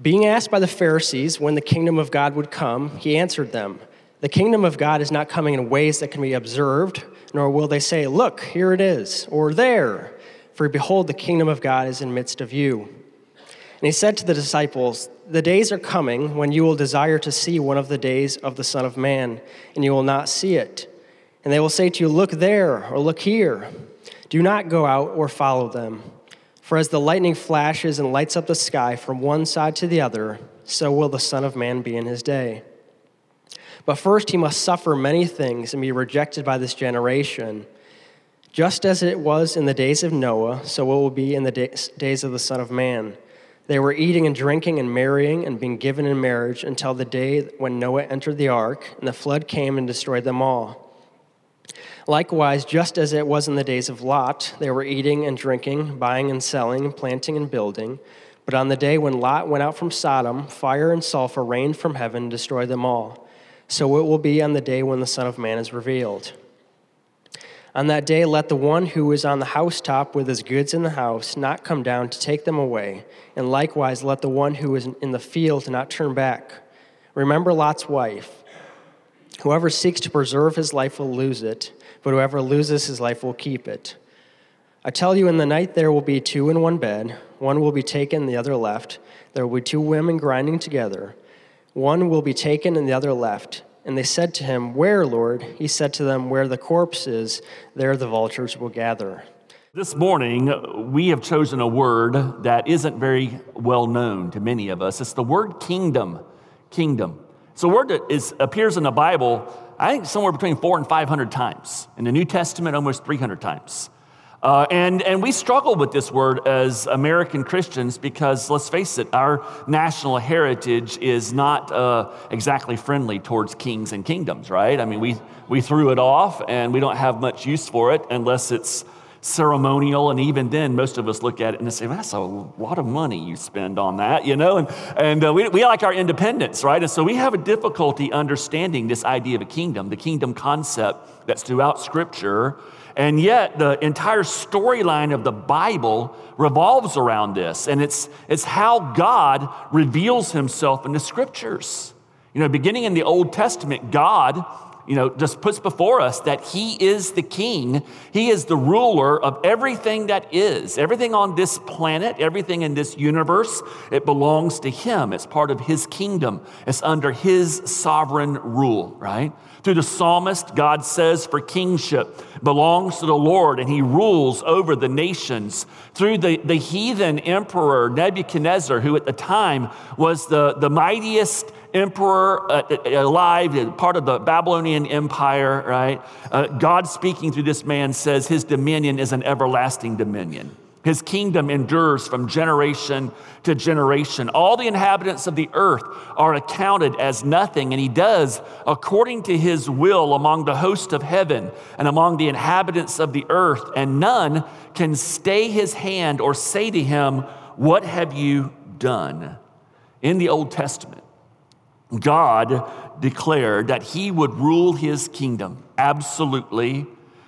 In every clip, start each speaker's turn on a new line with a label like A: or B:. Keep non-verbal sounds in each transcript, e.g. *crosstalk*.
A: Being asked by the Pharisees when the kingdom of God would come, he answered them, The kingdom of God is not coming in ways that can be observed, nor will they say, Look, here it is, or there, for behold, the kingdom of God is in midst of you. And he said to the disciples, The days are coming when you will desire to see one of the days of the Son of Man, and you will not see it. And they will say to you, Look there, or look here. Do not go out or follow them. For as the lightning flashes and lights up the sky from one side to the other, so will the Son of Man be in his day. But first he must suffer many things and be rejected by this generation. Just as it was in the days of Noah, so it will be in the days of the Son of Man. They were eating and drinking and marrying and being given in marriage until the day when Noah entered the ark, and the flood came and destroyed them all. Likewise, just as it was in the days of Lot, they were eating and drinking, buying and selling, planting and building. But on the day when Lot went out from Sodom, fire and sulfur rained from heaven and destroyed them all. So it will be on the day when the Son of Man is revealed. On that day, let the one who is on the housetop with his goods in the house not come down to take them away, and likewise let the one who is in the field not turn back. Remember Lot's wife. Whoever seeks to preserve his life will lose it but whoever loses his life will keep it. I tell you, in the night there will be two in one bed, one will be taken, the other left. There will be two women grinding together, one will be taken and the other left. And they said to him, Where, Lord? He said to them, Where the corpse is, there the vultures will gather.
B: This morning, we have chosen a word that isn't very well known to many of us. It's the word kingdom. Kingdom. A word that is, appears in the Bible I think somewhere between four and 500 times. In the New Testament, almost 300 times. Uh, and, and we struggle with this word as American Christians because, let's face it, our national heritage is not uh, exactly friendly towards kings and kingdoms, right? I mean, we, we threw it off and we don't have much use for it unless it's ceremonial. And even then, most of us look at it and say, that's a lot of money you spend on that, you know? And, and uh, we, we like our independence, right? And so we have a difficulty understanding this idea of a kingdom, the kingdom concept that's throughout Scripture. And yet, the entire storyline of the Bible revolves around this. And it's, it's how God reveals himself in the Scriptures. You know, beginning in the Old Testament, God you know, just puts before us that he is the king. He is the ruler of everything that is. Everything on this planet, everything in this universe, it belongs to him. It's part of his kingdom. It's under his sovereign rule, right? Through the psalmist, God says for kingship belongs to the Lord and he rules over the nations. Through the, the heathen emperor Nebuchadnezzar, who at the time was the, the mightiest emperor uh, uh, alive, part of the Babylonian Empire, right? Uh, God speaking through this man says his dominion is an everlasting dominion. His kingdom endures from generation to generation. All the inhabitants of the earth are accounted as nothing, and he does according to his will among the host of heaven and among the inhabitants of the earth, and none can stay his hand or say to him, What have you done? In the Old Testament, God declared that he would rule his kingdom absolutely,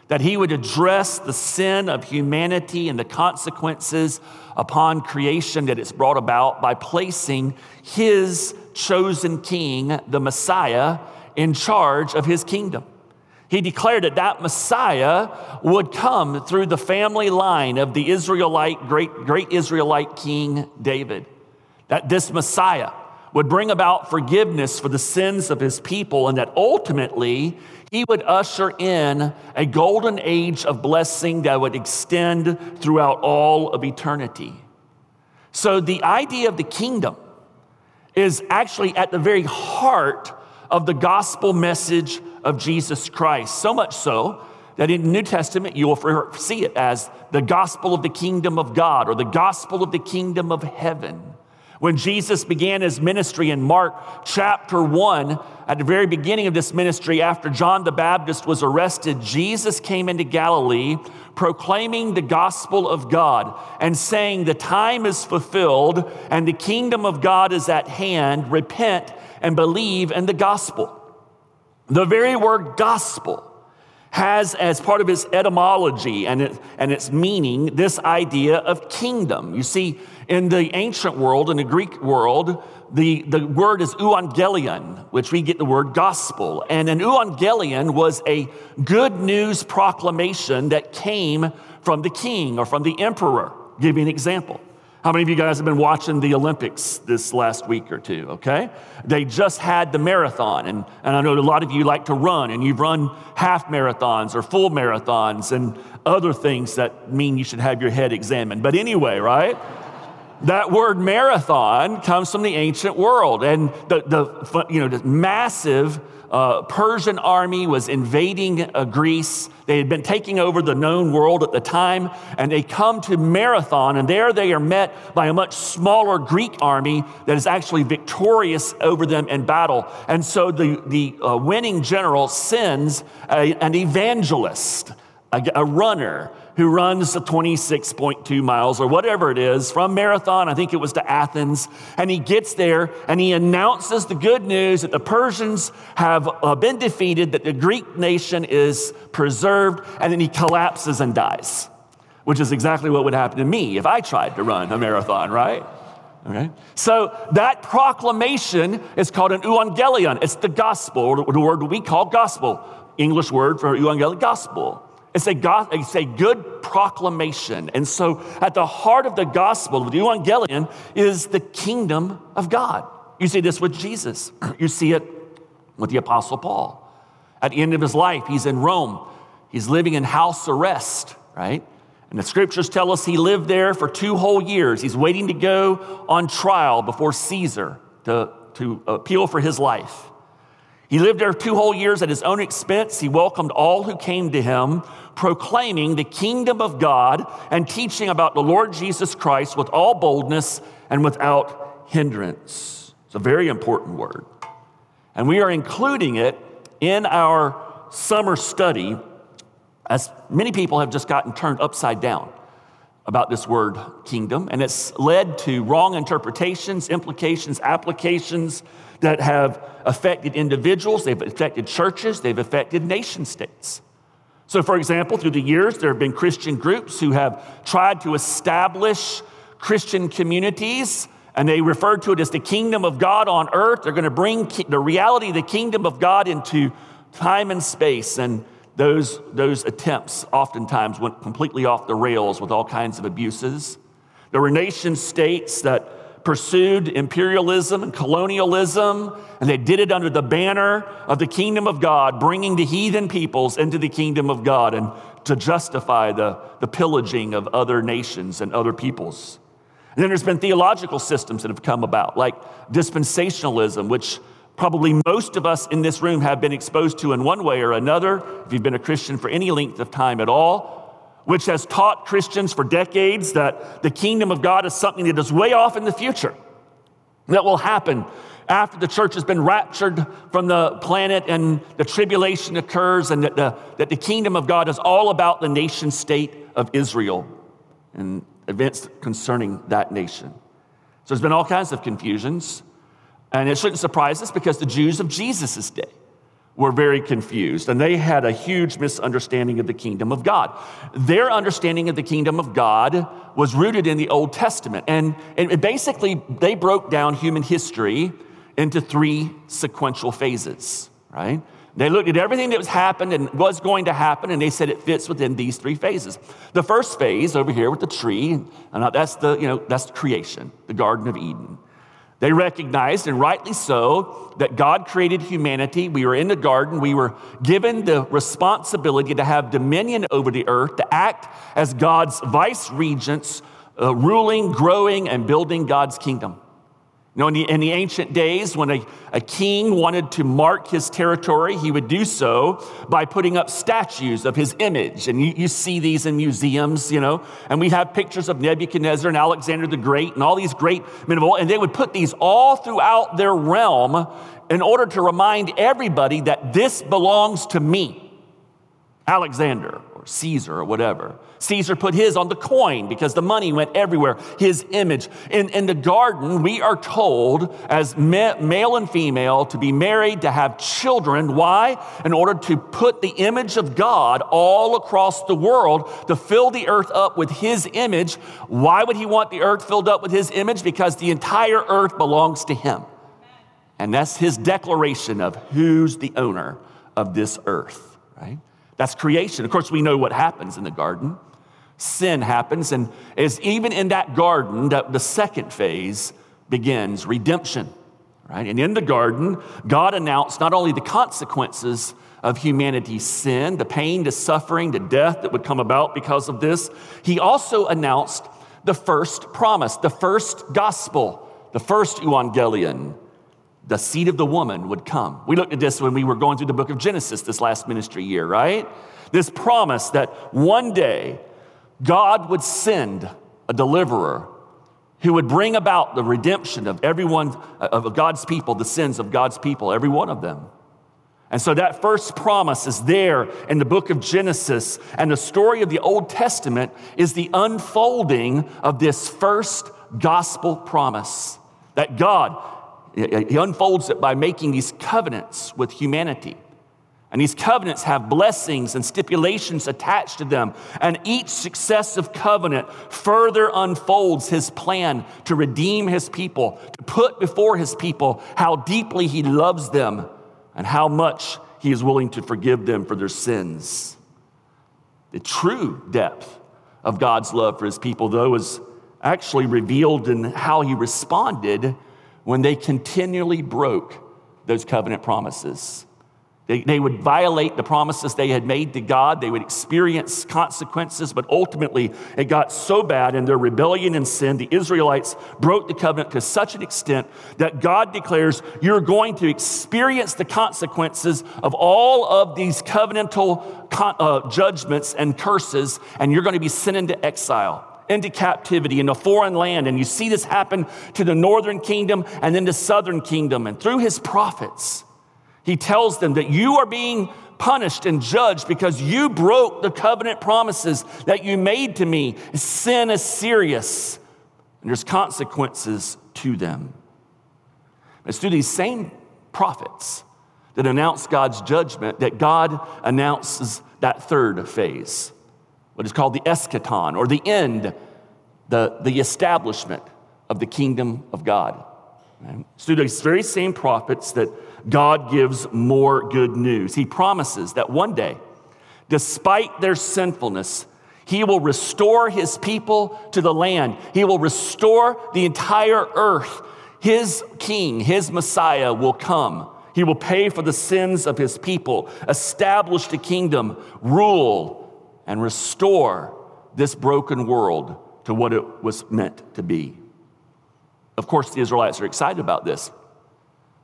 B: that he would address the sin of humanity and the consequences upon creation that it's brought about by placing his chosen king, the Messiah, in charge of his kingdom. He declared that that Messiah would come through the family line of the Israelite, great, great Israelite King David. That this Messiah would bring about forgiveness for the sins of his people, and that ultimately he would usher in a golden age of blessing that would extend throughout all of eternity. So, the idea of the kingdom is actually at the very heart of the gospel message of Jesus Christ. So much so that in the New Testament, you will see it as the gospel of the kingdom of God or the gospel of the kingdom of heaven. When Jesus began his ministry in Mark chapter 1, at the very beginning of this ministry, after John the Baptist was arrested, Jesus came into Galilee proclaiming the gospel of God and saying, The time is fulfilled and the kingdom of God is at hand. Repent and believe in the gospel. The very word gospel has as part of its etymology and, it, and its meaning this idea of kingdom. You see, in the ancient world, in the Greek world, the, the word is euangelion, which we get the word gospel. And an euangelion was a good news proclamation that came from the king or from the emperor. Give you an example. How many of you guys have been watching the Olympics this last week or two? Okay. They just had the marathon, and, and I know a lot of you like to run, and you've run half marathons or full marathons and other things that mean you should have your head examined. But anyway, right? That word marathon comes from the ancient world, and the, the you know, the massive uh, Persian army was invading uh, Greece. They had been taking over the known world at the time, and they come to Marathon, and there they are met by a much smaller Greek army that is actually victorious over them in battle. And so the, the uh, winning general sends a, an evangelist, a, a runner, who runs the 26.2 miles or whatever it is from Marathon, I think it was to Athens. And he gets there and he announces the good news that the Persians have uh, been defeated, that the Greek nation is preserved, and then he collapses and dies, which is exactly what would happen to me if I tried to run a marathon, right? Okay. So that proclamation is called an euangelion. It's the gospel, the word we call gospel. English word for euangelion, gospel. It's a, it's a good proclamation. And so, at the heart of the gospel, the evangelion, is the kingdom of God. You see this with Jesus, *clears throat* you see it with the Apostle Paul. At the end of his life, he's in Rome, he's living in house arrest, right? And the scriptures tell us he lived there for two whole years. He's waiting to go on trial before Caesar to, to appeal for his life. He lived there two whole years at his own expense. He welcomed all who came to him, proclaiming the kingdom of God and teaching about the Lord Jesus Christ with all boldness and without hindrance. It's a very important word. And we are including it in our summer study as many people have just gotten turned upside down about this word kingdom, and it's led to wrong interpretations, implications, applications that have affected individuals, they've affected churches, they've affected nation states. So, for example, through the years, there have been Christian groups who have tried to establish Christian communities, and they refer to it as the kingdom of God on earth. They're going to bring the reality of the kingdom of God into time and space. And those, those attempts oftentimes went completely off the rails with all kinds of abuses. There were nation states that pursued imperialism and colonialism, and they did it under the banner of the kingdom of God, bringing the heathen peoples into the kingdom of God and to justify the, the pillaging of other nations and other peoples. And then there's been theological systems that have come about, like dispensationalism, which probably most of us in this room have been exposed to in one way or another, if you've been a Christian for any length of time at all which has taught Christians for decades that the kingdom of God is something that is way off in the future, that will happen after the church has been raptured from the planet and the tribulation occurs, and that the, that the kingdom of God is all about the nation state of Israel and events concerning that nation. So there's been all kinds of confusions, and it shouldn't surprise us because the Jews of Jesus' day were very confused and they had a huge misunderstanding of the kingdom of God. Their understanding of the kingdom of God was rooted in the Old Testament. And, and basically, they broke down human history into three sequential phases, right? They looked at everything that was happened and was going to happen, and they said it fits within these three phases. The first phase over here with the tree, and uh, that's the, you know, that's creation, the Garden of Eden. They recognized, and rightly so, that God created humanity. We were in the garden. We were given the responsibility to have dominion over the earth, to act as God's vice regents, uh, ruling, growing, and building God's kingdom. You know, in the, in the ancient days, when a, a king wanted to mark his territory, he would do so by putting up statues of his image. And you, you see these in museums, you know, and we have pictures of Nebuchadnezzar and Alexander the Great and all these great men of old, and they would put these all throughout their realm in order to remind everybody that this belongs to me, Alexander, or Caesar or whatever. Caesar put his on the coin because the money went everywhere, his image. In, in the garden, we are told as male and female to be married, to have children. Why? In order to put the image of God all across the world, to fill the earth up with his image. Why would he want the earth filled up with his image? Because the entire earth belongs to him. And that's his declaration of who's the owner of this earth, right? That's creation. Of course, we know what happens in the garden. Sin happens, and is even in that garden that the second phase begins redemption, right? And in the garden, God announced not only the consequences of humanity's sin, the pain, the suffering, the death that would come about because of this, He also announced the first promise, the first gospel, the first evangelion the seed of the woman would come. We looked at this when we were going through the book of Genesis this last ministry year, right? This promise that one day God would send a deliverer who would bring about the redemption of everyone, of God's people, the sins of God's people, every one of them. And so that first promise is there in the book of Genesis. And the story of the Old Testament is the unfolding of this first gospel promise that God he unfolds it by making these covenants with humanity. And these covenants have blessings and stipulations attached to them. And each successive covenant further unfolds his plan to redeem his people, to put before his people how deeply he loves them and how much he is willing to forgive them for their sins. The true depth of God's love for his people, though, is actually revealed in how he responded when they continually broke those covenant promises. They, they would violate the promises they had made to God. They would experience consequences, but ultimately it got so bad in their rebellion and sin, the Israelites broke the covenant to such an extent that God declares, You're going to experience the consequences of all of these covenantal uh, judgments and curses, and you're going to be sent into exile into captivity in a foreign land. And you see this happen to the northern kingdom and then the southern kingdom. And through his prophets, he tells them that you are being punished and judged because you broke the covenant promises that you made to me. Sin is serious, and there's consequences to them. It's through these same prophets that announce God's judgment that God announces that third phase what is called the eschaton, or the end, the, the establishment of the kingdom of God. Right? through these very same prophets that God gives more good news. He promises that one day, despite their sinfulness, he will restore his people to the land. He will restore the entire earth. His king, his Messiah will come. He will pay for the sins of his people, establish the kingdom, rule, and restore this broken world to what it was meant to be. Of course, the Israelites are excited about this.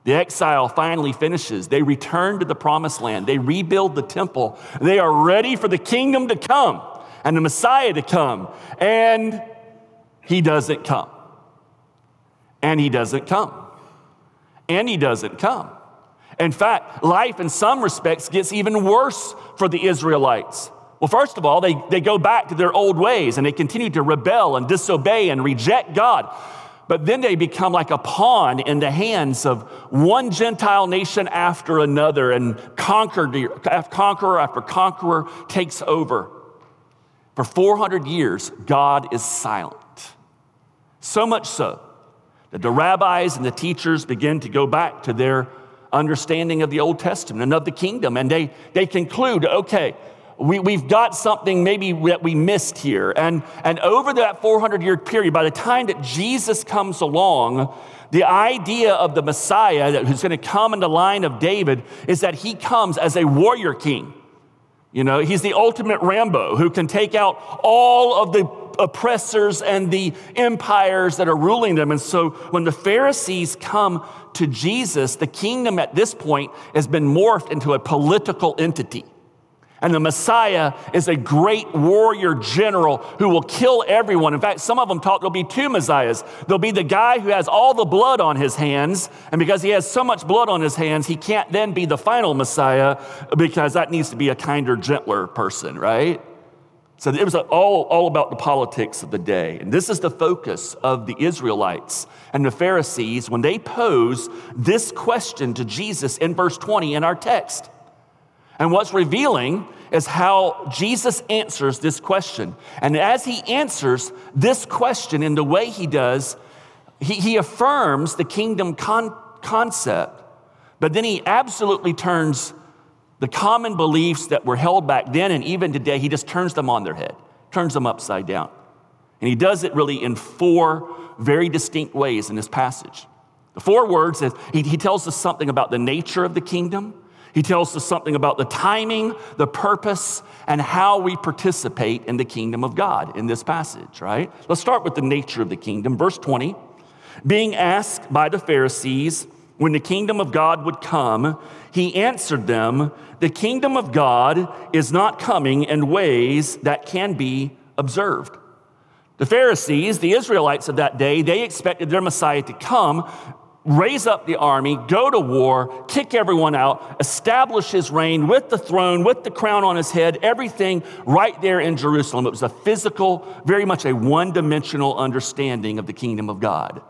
B: The exile finally finishes. They return to the promised land. They rebuild the temple. They are ready for the kingdom to come and the Messiah to come. And he doesn't come. And he doesn't come. And he doesn't come. In fact, life in some respects gets even worse for the Israelites. Well, first of all, they, they go back to their old ways and they continue to rebel and disobey and reject God. But then they become like a pawn in the hands of one Gentile nation after another, and conqueror, after conqueror takes over. For 400 years, God is silent. So much so that the rabbis and the teachers begin to go back to their understanding of the Old Testament and of the kingdom, and they, they conclude okay, we, we've got something maybe that we missed here. And, and over that 400 year period, by the time that Jesus comes along, the idea of the Messiah that who's going to come in the line of David is that he comes as a warrior king. You know, he's the ultimate Rambo who can take out all of the oppressors and the empires that are ruling them. And so when the Pharisees come to Jesus, the kingdom at this point has been morphed into a political entity. And the Messiah is a great warrior general who will kill everyone. In fact, some of them talk there'll be two Messiahs. There'll be the guy who has all the blood on his hands, and because he has so much blood on his hands, he can't then be the final Messiah because that needs to be a kinder, gentler person, right? So it was all, all about the politics of the day. And this is the focus of the Israelites and the Pharisees when they pose this question to Jesus in verse 20 in our text. And what's revealing is how Jesus answers this question. And as he answers this question in the way he does, he, he affirms the kingdom con- concept, but then he absolutely turns the common beliefs that were held back then and even today, he just turns them on their head, turns them upside down. And he does it really in four very distinct ways in this passage. The four words is he, he tells us something about the nature of the kingdom. He tells us something about the timing, the purpose, and how we participate in the kingdom of God in this passage, right? Let's start with the nature of the kingdom. Verse 20 being asked by the Pharisees when the kingdom of God would come, he answered them, The kingdom of God is not coming in ways that can be observed. The Pharisees, the Israelites of that day, they expected their Messiah to come raise up the army, go to war, kick everyone out, establish his reign with the throne, with the crown on his head, everything right there in Jerusalem. It was a physical, very much a one dimensional understanding of the kingdom of God.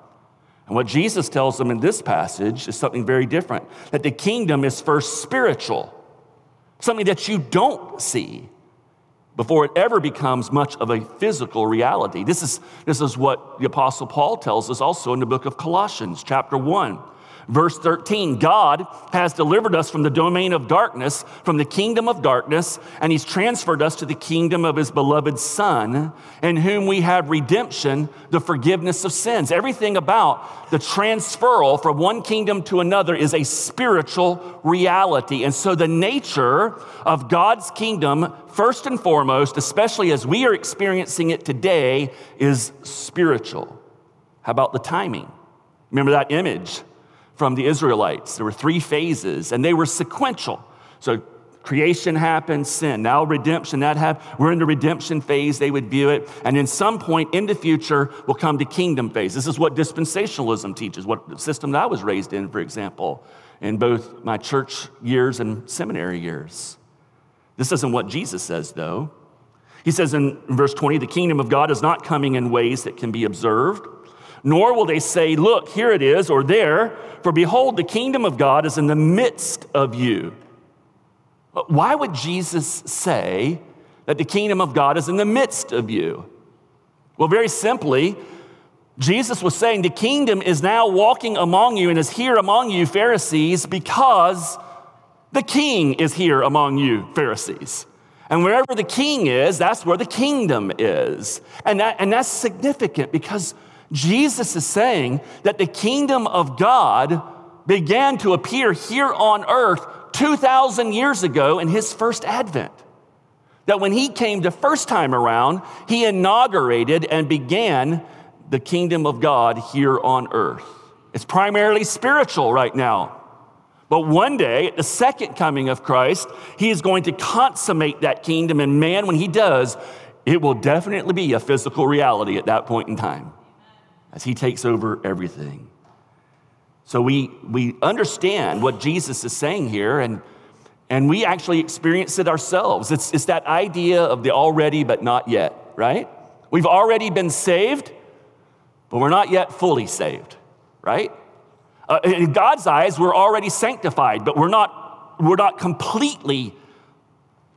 B: And what Jesus tells them in this passage is something very different that the kingdom is first spiritual, something that you don't see before it ever becomes much of a physical reality. This is, this is what the Apostle Paul tells us also in the book of Colossians, chapter 1. Verse 13 God has delivered us from the domain of darkness, from the kingdom of darkness, and He's transferred us to the kingdom of His beloved Son, in whom we have redemption, the forgiveness of sins. Everything about the transferal from one kingdom to another is a spiritual reality. And so the nature of God's kingdom, first and foremost, especially as we are experiencing it today, is spiritual. How about the timing? Remember that image? From the Israelites. There were three phases, and they were sequential. So creation happened, sin, now redemption, that happened. We're in the redemption phase, they would view it. And in some point in the future, we'll come to kingdom phase. This is what dispensationalism teaches, what system that I was raised in, for example, in both my church years and seminary years. This isn't what Jesus says, though. He says in verse 20, the kingdom of God is not coming in ways that can be observed nor will they say, Look, here it is, or there, for behold, the kingdom of God is in the midst of you. Why would Jesus say that the kingdom of God is in the midst of you? Well, very simply, Jesus was saying the kingdom is now walking among you and is here among you, Pharisees, because the king is here among you, Pharisees. And wherever the king is, that's where the kingdom is. And, that, and that's significant because Jesus is saying that the kingdom of God began to appear here on earth 2,000 years ago in his first advent. That when he came the first time around, he inaugurated and began the kingdom of God here on earth. It's primarily spiritual right now. But one day, at the second coming of Christ, he is going to consummate that kingdom. And man, when he does, it will definitely be a physical reality at that point in time as he takes over everything. So we, we understand what Jesus is saying here, and, and we actually experience it ourselves. It's, it's that idea of the already but not yet, right? We've already been saved, but we're not yet fully saved, right? Uh, in God's eyes, we're already sanctified, but we're not, we're not completely,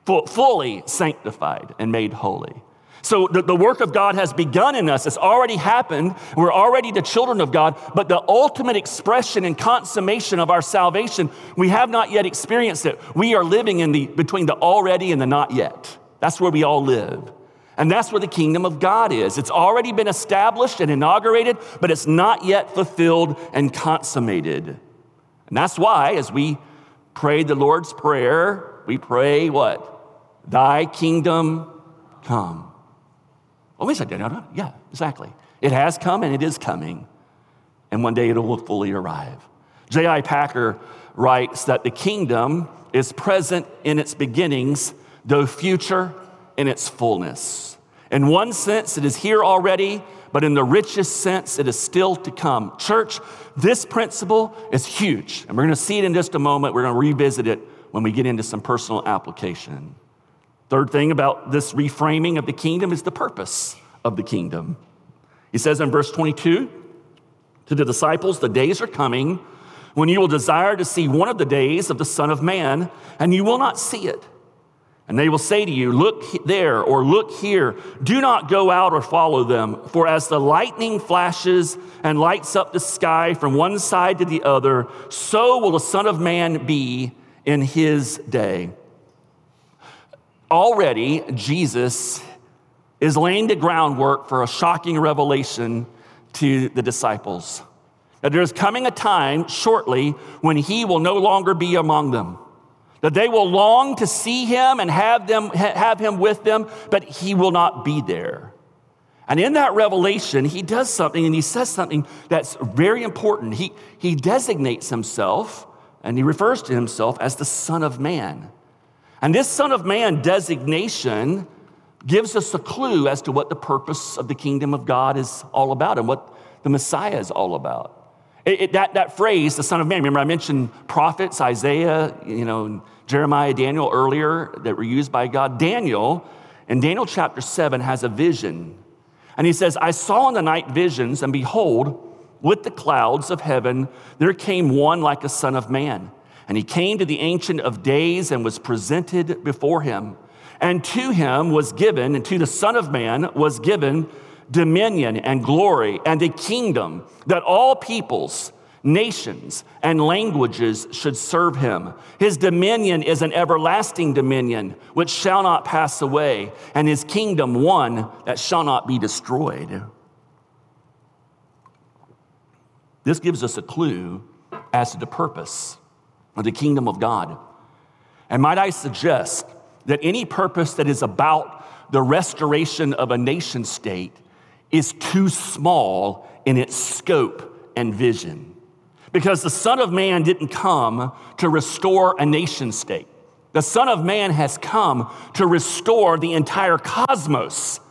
B: fully sanctified and made holy. So the, the work of God has begun in us. It's already happened. We're already the children of God, but the ultimate expression and consummation of our salvation, we have not yet experienced it. We are living in the between the already and the not yet. That's where we all live. And that's where the kingdom of God is. It's already been established and inaugurated, but it's not yet fulfilled and consummated. And that's why, as we pray the Lord's Prayer, we pray what? Thy kingdom come. Oh, wait a second. Yeah, exactly. It has come and it is coming. And one day it will fully arrive. J.I. Packer writes that the kingdom is present in its beginnings though future in its fullness. In one sense, it is here already, but in the richest sense, it is still to come. Church, this principle is huge, and we're going to see it in just a moment. We're going to revisit it when we get into some personal application. Third thing about this reframing of the kingdom is the purpose of the kingdom. He says in verse 22 to the disciples, The days are coming when you will desire to see one of the days of the Son of Man, and you will not see it. And they will say to you, Look there or look here. Do not go out or follow them. For as the lightning flashes and lights up the sky from one side to the other, so will the Son of Man be in his day. Already, Jesus is laying the groundwork for a shocking revelation to the disciples. That there's coming a time shortly when he will no longer be among them. That they will long to see him and have, them, have him with them, but he will not be there. And in that revelation, he does something and he says something that's very important. He, he designates himself and he refers to himself as the Son of Man. And this Son of Man designation gives us a clue as to what the purpose of the kingdom of God is all about and what the Messiah is all about. It, it, that, that phrase, the Son of Man, remember I mentioned prophets, Isaiah, you know, Jeremiah, Daniel earlier that were used by God. Daniel, in Daniel chapter 7, has a vision. And he says, I saw in the night visions, and behold, with the clouds of heaven, there came one like a son of man. And he came to the Ancient of Days and was presented before him. And to him was given, and to the Son of Man was given dominion and glory and a kingdom that all peoples, nations, and languages should serve him. His dominion is an everlasting dominion which shall not pass away, and his kingdom one that shall not be destroyed. This gives us a clue as to the purpose of the kingdom of God. And might I suggest that any purpose that is about the restoration of a nation state is too small in its scope and vision. Because the Son of Man didn't come to restore a nation state. The Son of Man has come to restore the entire cosmos.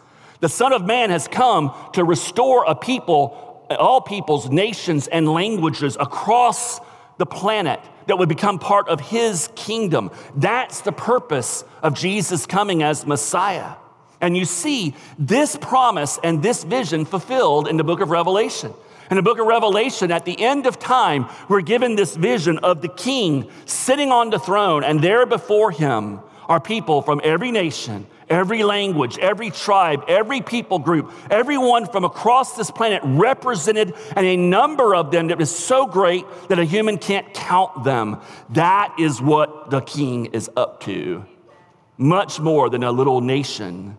B: The Son of Man has come to restore a people, all peoples, nations, and languages across the planet that would become part of his kingdom. That's the purpose of Jesus coming as Messiah. And you see this promise and this vision fulfilled in the book of Revelation. In the book of Revelation, at the end of time, we're given this vision of the king sitting on the throne, and there before him are people from every nation, every language, every tribe, every people group, everyone from across this planet represented, and a number of them that is so great that a human can't count them. That is what the king is up to. Much more than a little nation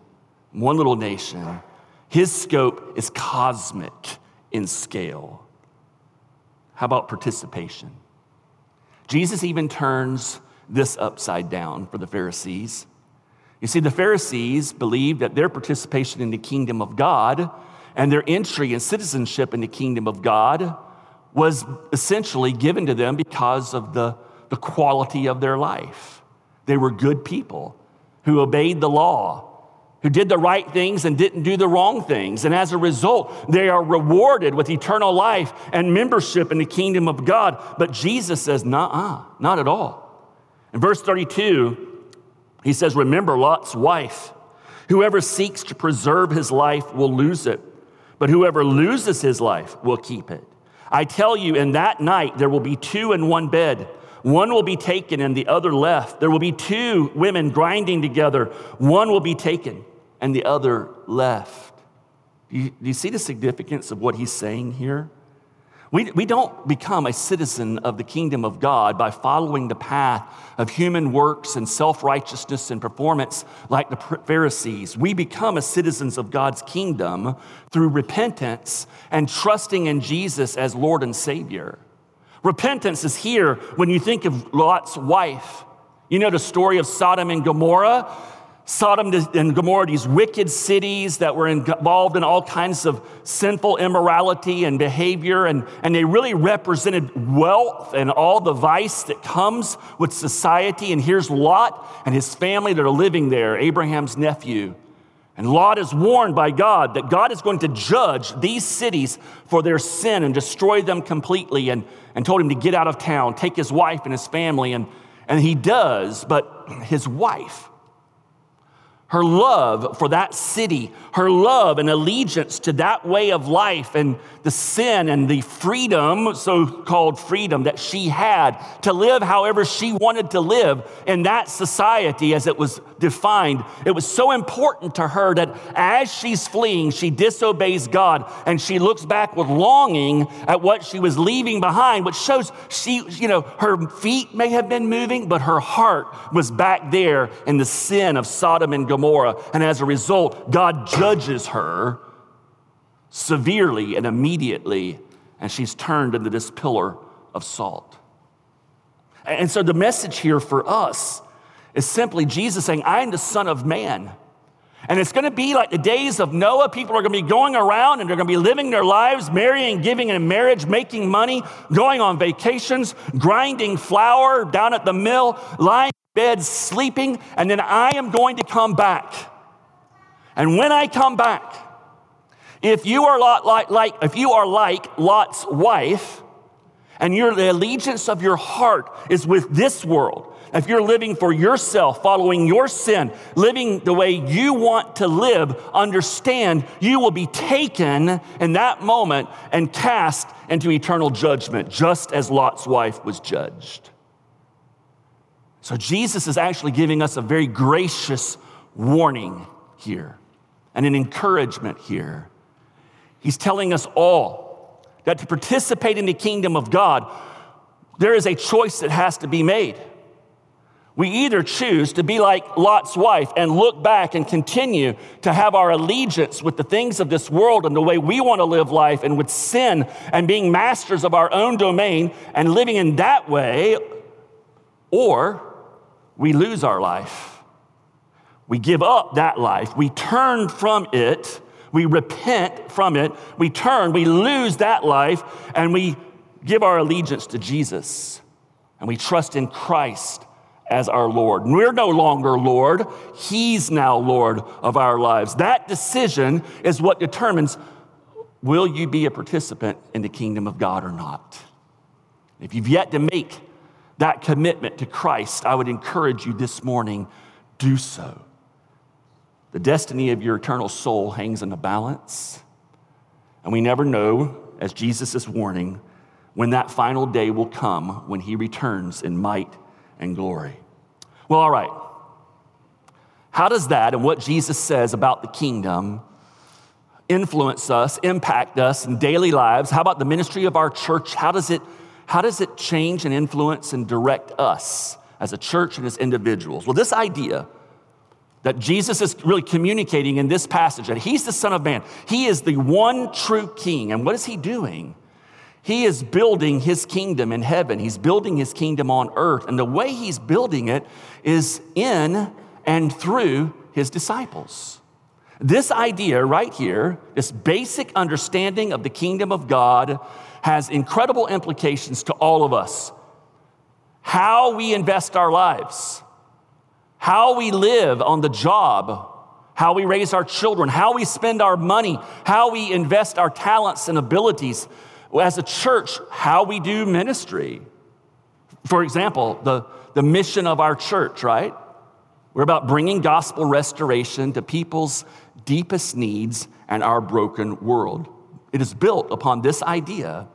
B: one little nation. His scope is cosmic in scale. How about participation? Jesus even turns this upside down for the Pharisees. You see, the Pharisees believed that their participation in the kingdom of God and their entry and citizenship in the kingdom of God was essentially given to them because of the, the quality of their life. They were good people who obeyed the law, who did the right things and didn't do the wrong things. And as a result, they are rewarded with eternal life and membership in the kingdom of God. But Jesus says, nah, not at all. In verse 32, he says, Remember Lot's wife. Whoever seeks to preserve his life will lose it, but whoever loses his life will keep it. I tell you, in that night there will be two in one bed. One will be taken and the other left. There will be two women grinding together. One will be taken and the other left. Do you, do you see the significance of what he's saying here? We, we don't become a citizen of the kingdom of God by following the path of human works and self righteousness and performance like the Pharisees. We become a citizens of God's kingdom through repentance and trusting in Jesus as Lord and Savior. Repentance is here when you think of Lot's wife. You know the story of Sodom and Gomorrah? Sodom and Gomorrah, these wicked cities that were involved in all kinds of sinful immorality and behavior, and, and they really represented wealth and all the vice that comes with society. And here's Lot and his family that are living there, Abraham's nephew. And Lot is warned by God that God is going to judge these cities for their sin and destroy them completely, and, and told him to get out of town, take his wife and his family. And, and he does, but his wife, her love for that city, her love and allegiance to that way of life and the sin and the freedom, so called freedom, that she had to live however she wanted to live in that society as it was defined. It was so important to her that as she's fleeing, she disobeys God and she looks back with longing at what she was leaving behind, which shows she, you know, her feet may have been moving, but her heart was back there in the sin of Sodom and Gomorrah. And as a result, God judges her severely and immediately, and she's turned into this pillar of salt. And so the message here for us is simply Jesus saying, I am the Son of Man. And it's going to be like the days of Noah. People are going to be going around and they're going to be living their lives, marrying, giving in marriage, making money, going on vacations, grinding flour down at the mill, lying in bed, sleeping. And then I am going to come back. And when I come back, if you are lot like, like, if you are like Lot's wife, and your, the allegiance of your heart is with this world, if you're living for yourself, following your sin, living the way you want to live, understand you will be taken in that moment and cast into eternal judgment, just as Lot's wife was judged. So Jesus is actually giving us a very gracious warning here and an encouragement here. He's telling us all that to participate in the kingdom of God, there is a choice that has to be made. We either choose to be like Lot's wife and look back and continue to have our allegiance with the things of this world and the way we want to live life and with sin and being masters of our own domain and living in that way, or we lose our life. We give up that life. We turn from it we repent from it, we turn, we lose that life, and we give our allegiance to Jesus. And we trust in Christ as our Lord. We're no longer Lord, He's now Lord of our lives. That decision is what determines will you be a participant in the kingdom of God or not. If you've yet to make that commitment to Christ, I would encourage you this morning do so. The destiny of your eternal soul hangs in the balance. And we never know, as Jesus is warning, when that final day will come when he returns in might and glory. Well, all right. How does that and what Jesus says about the kingdom influence us, impact us in daily lives? How about the ministry of our church? How does it, how does it change and influence and direct us as a church and as individuals? Well, this idea that Jesus is really communicating in this passage that he's the Son of Man. He is the one true King. And what is he doing? He is building his kingdom in heaven, he's building his kingdom on earth. And the way he's building it is in and through his disciples. This idea right here, this basic understanding of the kingdom of God, has incredible implications to all of us. How we invest our lives how we live on the job, how we raise our children, how we spend our money, how we invest our talents and abilities. As a church, how we do ministry. For example, the, the mission of our church, right? We're about bringing gospel restoration to people's deepest needs and our broken world. It is built upon this idea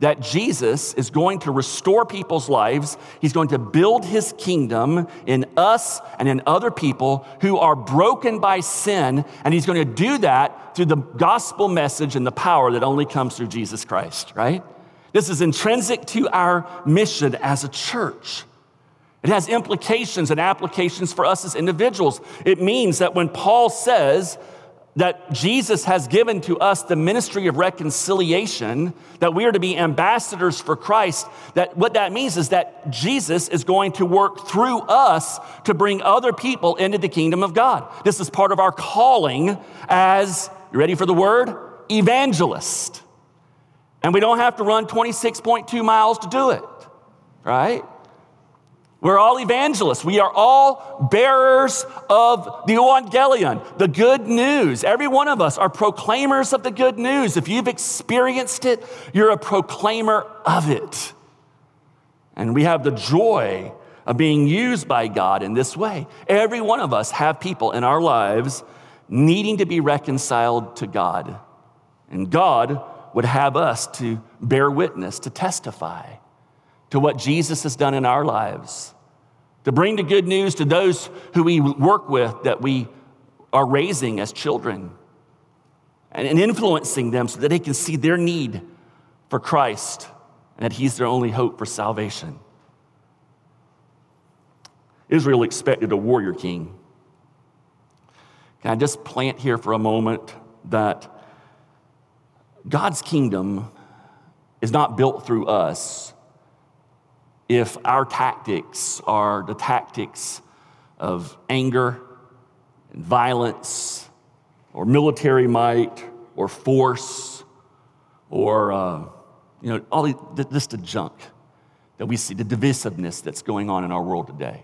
B: that Jesus is going to restore people's lives. He's going to build his kingdom in us and in other people who are broken by sin. And he's going to do that through the gospel message and the power that only comes through Jesus Christ, right? This is intrinsic to our mission as a church. It has implications and applications for us as individuals. It means that when Paul says, that Jesus has given to us the ministry of reconciliation, that we are to be ambassadors for Christ, that what that means is that Jesus is going to work through us to bring other people into the kingdom of God. This is part of our calling as, you ready for the word? Evangelist. And we don't have to run 26.2 miles to do it, right? We're all evangelists. We are all bearers of the evangelion, the good news. Every one of us are proclaimers of the good news. If you've experienced it, you're a proclaimer of it. And we have the joy of being used by God in this way. Every one of us have people in our lives needing to be reconciled to God. And God would have us to bear witness, to testify to what Jesus has done in our lives, to bring the good news to those who we work with that we are raising as children, and influencing them so that they can see their need for Christ and that He's their only hope for salvation. Israel expected a warrior king. Can I just plant here for a moment that God's kingdom is not built through us, if our tactics are the tactics of anger and violence or military might or force or uh, you know all the, this the junk that we see the divisiveness that's going on in our world today.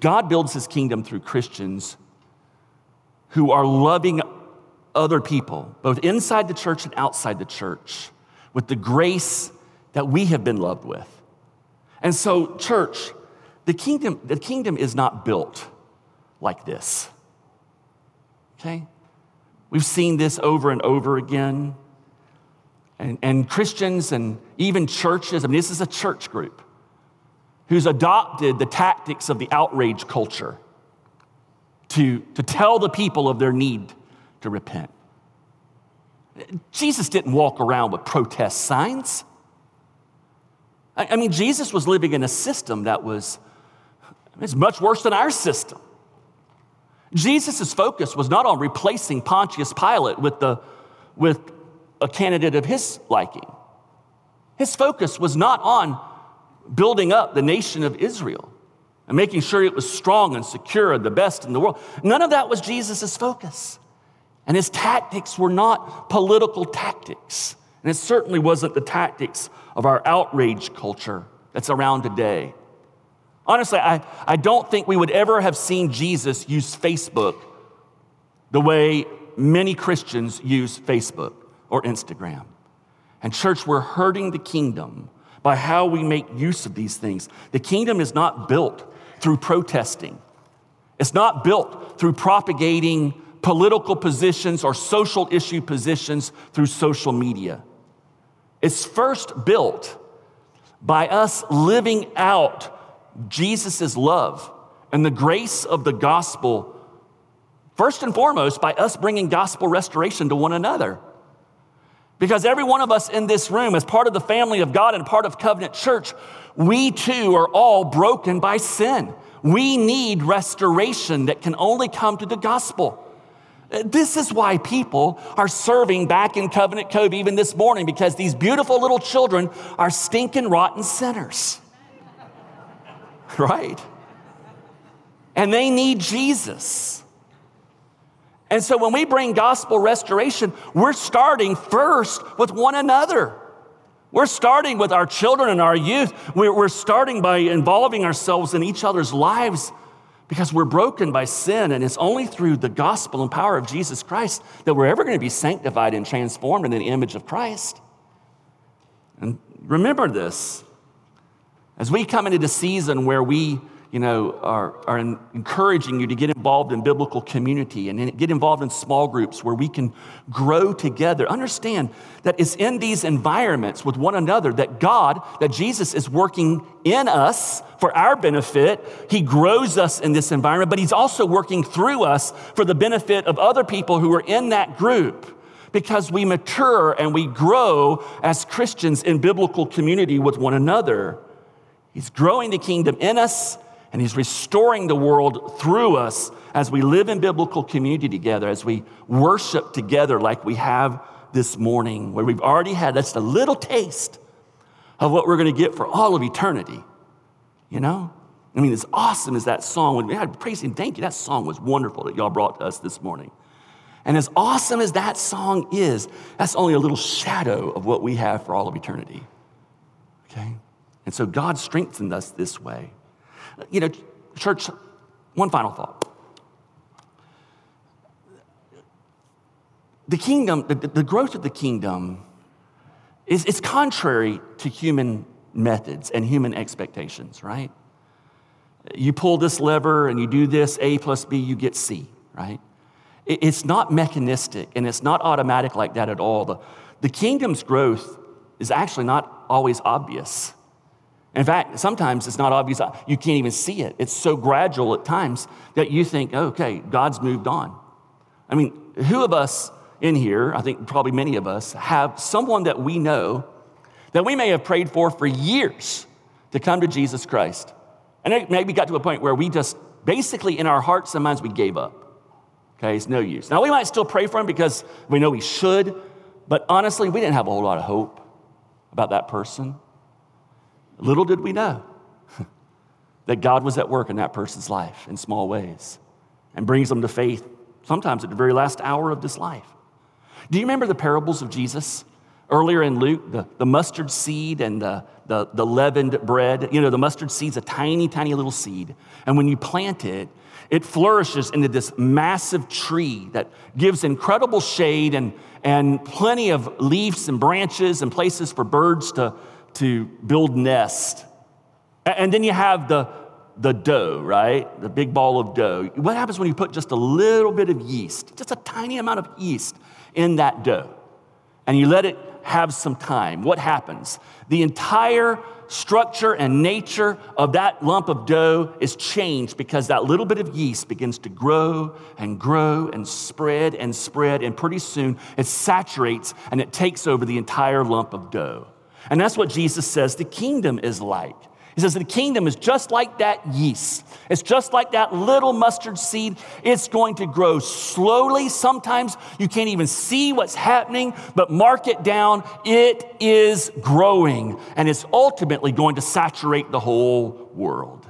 B: God builds his kingdom through christians who are loving other people both inside the church and outside the church with the grace that we have been loved with and so, church, the kingdom, the kingdom is not built like this. Okay? We've seen this over and over again. And, and Christians and even churches, I mean, this is a church group who's adopted the tactics of the outrage culture to, to tell the people of their need to repent. Jesus didn't walk around with protest signs. I mean, Jesus was living in a system that was it's much worse than our system. Jesus' focus was not on replacing Pontius Pilate with, the, with a candidate of his liking. His focus was not on building up the nation of Israel and making sure it was strong and secure and the best in the world. None of that was Jesus' focus. And his tactics were not political tactics. And it certainly wasn't the tactics of our outrage culture that's around today. Honestly, I, I don't think we would ever have seen Jesus use Facebook the way many Christians use Facebook or Instagram. And, church, we're hurting the kingdom by how we make use of these things. The kingdom is not built through protesting, it's not built through propagating political positions or social issue positions through social media. It's first built by us living out Jesus' love and the grace of the gospel, first and foremost, by us bringing gospel restoration to one another. Because every one of us in this room, as part of the family of God and part of Covenant Church, we too are all broken by sin. We need restoration that can only come to the gospel. This is why people are serving back in Covenant Cove even this morning because these beautiful little children are stinking rotten sinners. *laughs* right? And they need Jesus. And so when we bring gospel restoration, we're starting first with one another. We're starting with our children and our youth. We're, starting by involving ourselves in each other's lives because we're broken by sin, and it's only through the gospel and power of Jesus Christ that we're ever going to be sanctified and transformed in the image of Christ. And remember this as we come into the season where we you know, are, are encouraging you to get involved in biblical community and get involved in small groups where we can grow together. Understand that it's in these environments with one another that God, that Jesus is working in us for our benefit. He grows us in this environment, but He's also working through us for the benefit of other people who are in that group because we mature and we grow as Christians in biblical community with one another. He's growing the kingdom in us And He's restoring the world through us as we live in biblical community together, as we worship together like we have this morning, where we've already had just a little taste of what we're going to get for all of eternity. You know? I mean, as awesome as that song be, I praise and thank you. That song was wonderful that y'all brought to us this morning. And as awesome as that song is, that's only a little shadow of what we have for all of eternity. Okay? And so God strengthened us this way. You know, church, one final thought. The kingdom, the, the growth of the kingdom is, is contrary to human methods and human expectations, right? You pull this lever and you do this, A plus B, you get C, right? It's not mechanistic and it's not automatic like that at all. The, the kingdom's growth is actually not always obvious. In fact, sometimes it's not obvious. You can't even see it. It's so gradual at times that you think, okay, God's moved on. I mean, who of us in here, I think probably many of us, have someone that we know that we may have prayed for for years to come to Jesus Christ. And it maybe got to a point where we just basically in our hearts and minds we gave up. Okay, it's no use. Now we might still pray for him because we know we should, but honestly, we didn't have a whole lot of hope about that person. Little did we know *laughs* that God was at work in that person's life in small ways and brings them to faith sometimes at the very last hour of this life. Do you remember the parables of Jesus? Earlier in Luke, the, the mustard seed and the, the, the leavened bread. You know, the mustard seed's a tiny, tiny little seed. And when you plant it, it flourishes into this massive tree that gives incredible shade and, and plenty of leaves and branches and places for birds to, to build nest. And then you have the, the dough, right? The big ball of dough. What happens when you put just a little bit of yeast, just a tiny amount of yeast in that dough, and you let it have some time, what happens? The entire structure and nature of that lump of dough is changed because that little bit of yeast begins to grow and grow and spread and spread, and pretty soon it saturates and it takes over the entire lump of dough. And that's what Jesus says the kingdom is like. He says the kingdom is just like that yeast. It's just like that little mustard seed. It's going to grow slowly. Sometimes you can't even see what's happening, but mark it down. It is growing and it's ultimately going to saturate the whole world.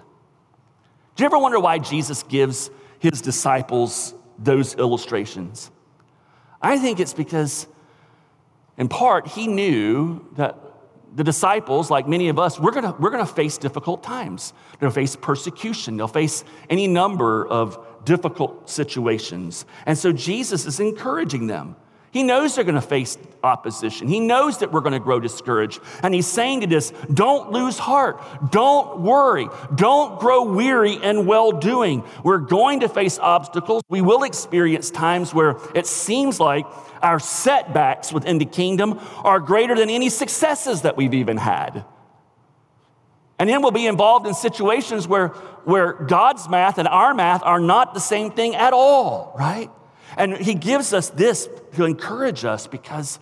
B: Do you ever wonder why Jesus gives his disciples those illustrations? I think it's because, in part, he knew that the disciples, like many of us, we're gonna, we're gonna face difficult times. They'll face persecution, they'll face any number of difficult situations. And so Jesus is encouraging them. He knows they're going to face opposition. He knows that we're going to grow discouraged. And he's saying to this, don't lose heart. Don't worry. Don't grow weary in well doing. We're going to face obstacles. We will experience times where it seems like our setbacks within the kingdom are greater than any successes that we've even had. And then we'll be involved in situations where, where God's math and our math are not the same thing at all, right? And he gives us this to encourage us because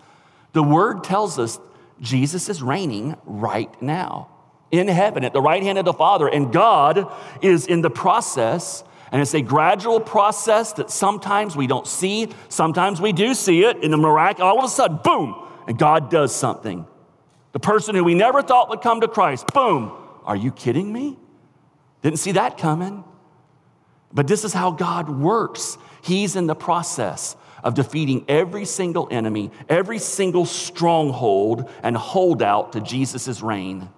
B: the word tells us Jesus is reigning right now in heaven at the right hand of the Father, and God is in the process. And it's a gradual process that sometimes we don't see, sometimes we do see it in the miraculous. All of a sudden, boom, and God does something. The person who we never thought would come to Christ, boom. Are you kidding me? Didn't see that coming. But this is how God works. He's in the process of defeating every single enemy, every single stronghold and holdout to Jesus' reign.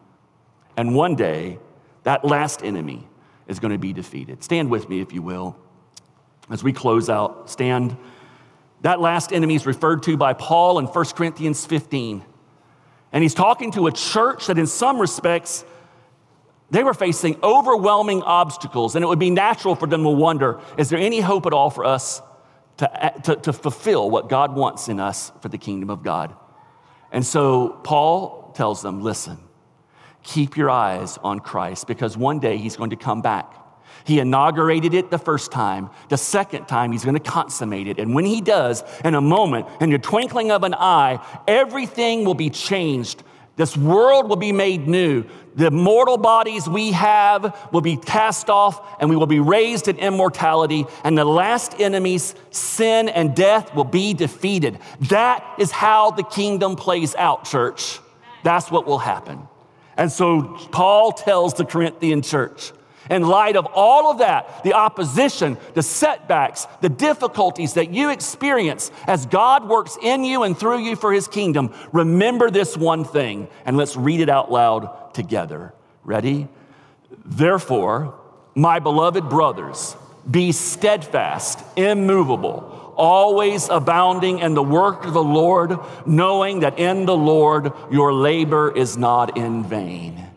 B: And one day, that last enemy is going to be defeated. Stand with me, if you will, as we close out. Stand. That last enemy is referred to by Paul in 1 Corinthians 15. And he's talking to a church that, in some respects, they were facing overwhelming obstacles, and it would be natural for them to wonder is there any hope at all for us to, to, to, fulfill what God wants in us for the kingdom of God? And so Paul tells them listen, keep your eyes on Christ because one day he's going to come back. He inaugurated it the first time. The second time, he's going to consummate it. And when he does, in a moment, in the twinkling of an eye, everything will be changed This world will be made new. The mortal bodies we have will be cast off, and we will be raised in immortality. And the last enemies, sin and death, will be defeated. That is how the kingdom plays out, church. That's what will happen. And so Paul tells the Corinthian church, in light of all of that, the opposition, the setbacks, the difficulties that you experience as God works in you and through you for his kingdom, remember this one thing and let's read it out loud together. Ready? Therefore, my beloved brothers, be steadfast, immovable, always abounding in the work of the Lord, knowing that in the Lord your labor is not in vain.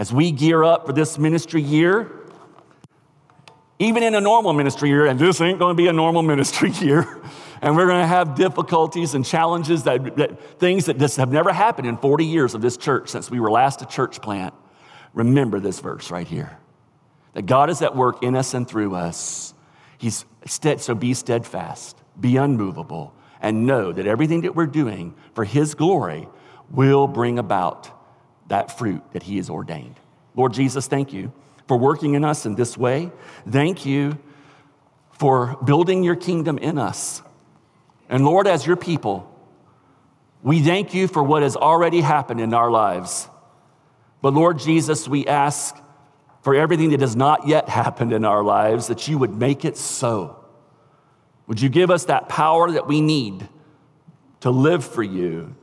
B: As we gear up for this ministry year, even in a normal ministry year, and this ain't gonna be a normal *laughs* ministry year, and we're gonna have difficulties and challenges that, that things that just have never happened in 40 years of this church since we were last a church plant. Remember this verse right here that God is at work in us and through us. He's so be steadfast, be unmovable, and know that everything that we're doing for His glory will bring about that fruit that He has ordained. Lord Jesus, thank you for working in us in this way. Thank you for building your kingdom in us. And Lord, as your people, we thank you for what has already happened in our lives. But Lord Jesus, we ask for everything that has not yet *laughs* happened in our lives that you would make it so. Would you give us that power that we need to live for you,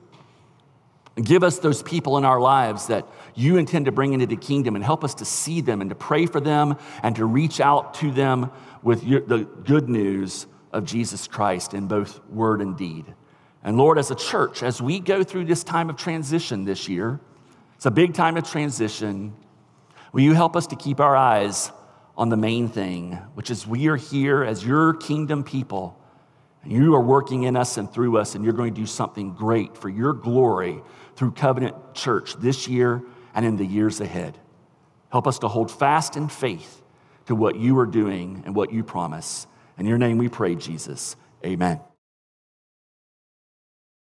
B: give us those people in our lives that you intend to bring into the kingdom and help us to see them and to pray for them and to reach out to them with your, the good news of Jesus Christ in both word and deed. And Lord, as a church, as we go through this time of transition this year, it's a big time of transition. Will you help us to keep our eyes on the main thing, which is we are here as your kingdom people, and you are working in us and through us, and you're going to do something great for your glory through Covenant Church this year and in the years ahead. Help us to hold fast in faith to what you are doing and what you promise. In your name we pray, Jesus. Amen.